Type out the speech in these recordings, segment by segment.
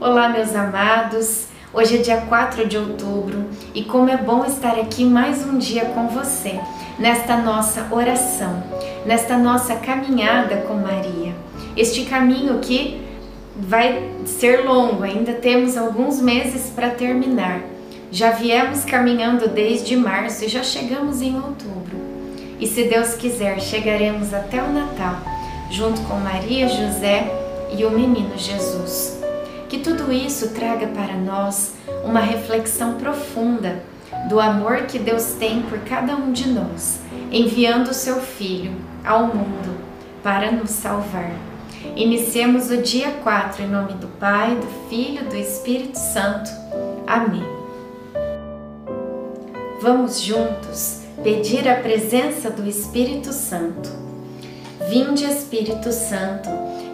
Olá, meus amados. Hoje é dia 4 de outubro e como é bom estar aqui mais um dia com você, nesta nossa oração, nesta nossa caminhada com Maria. Este caminho que vai ser longo, ainda temos alguns meses para terminar. Já viemos caminhando desde março e já chegamos em outubro. E se Deus quiser, chegaremos até o Natal, junto com Maria, José e o menino Jesus. Que tudo isso traga para nós uma reflexão profunda do amor que Deus tem por cada um de nós, enviando o seu Filho ao mundo para nos salvar. Iniciemos o dia 4 em nome do Pai, do Filho do Espírito Santo. Amém. Vamos juntos pedir a presença do Espírito Santo. Vinde, Espírito Santo,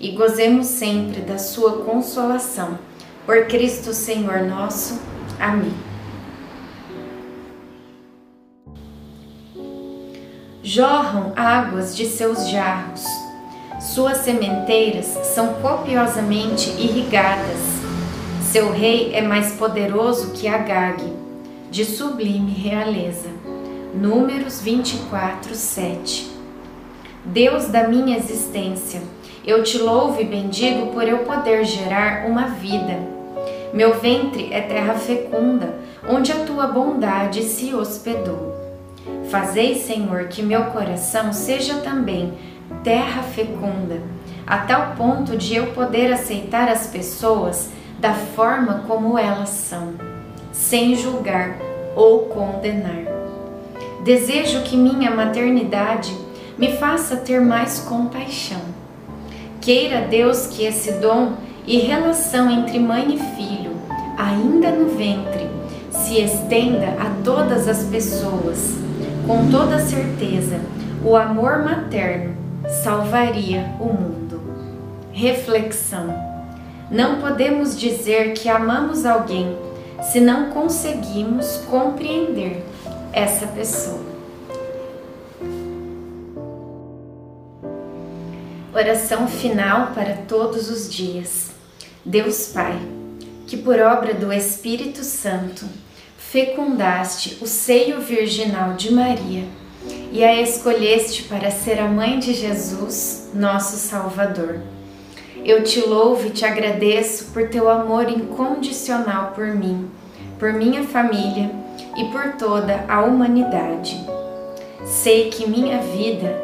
e gozemos sempre da sua consolação por Cristo Senhor nosso. Amém. Jorram águas de seus jarros, suas sementeiras são copiosamente irrigadas. Seu rei é mais poderoso que Agag, de sublime realeza. Números 24, 7. Deus da minha existência, eu te louvo e bendigo por eu poder gerar uma vida meu ventre é terra fecunda, onde a tua bondade se hospedou. Fazei, Senhor, que meu coração seja também terra fecunda, a tal ponto de eu poder aceitar as pessoas da forma como elas são, sem julgar ou condenar. Desejo que minha maternidade me faça ter mais compaixão. Queira Deus que esse dom e relação entre mãe e filho, ainda no ventre, se estenda a todas as pessoas. Com toda certeza, o amor materno salvaria o mundo. Reflexão: Não podemos dizer que amamos alguém se não conseguimos compreender essa pessoa. Oração final para todos os dias. Deus Pai, que por obra do Espírito Santo fecundaste o seio virginal de Maria e a escolheste para ser a mãe de Jesus, nosso Salvador. Eu te louvo e te agradeço por teu amor incondicional por mim, por minha família e por toda a humanidade. Sei que minha vida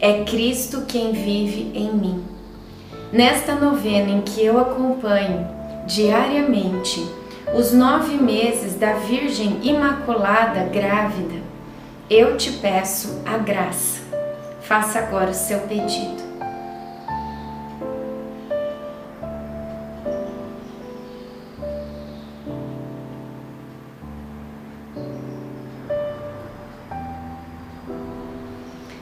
é Cristo quem vive em mim. Nesta novena em que eu acompanho diariamente os nove meses da Virgem Imaculada grávida, eu te peço a graça. Faça agora o seu pedido.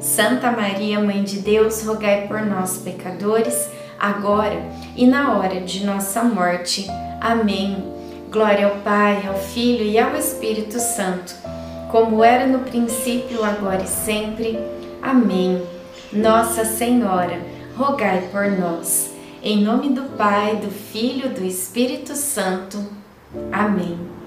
Santa Maria, Mãe de Deus, rogai por nós, pecadores, agora e na hora de nossa morte. Amém. Glória ao Pai, ao Filho e ao Espírito Santo, como era no princípio, agora e sempre. Amém. Nossa Senhora, rogai por nós. Em nome do Pai, do Filho e do Espírito Santo. Amém.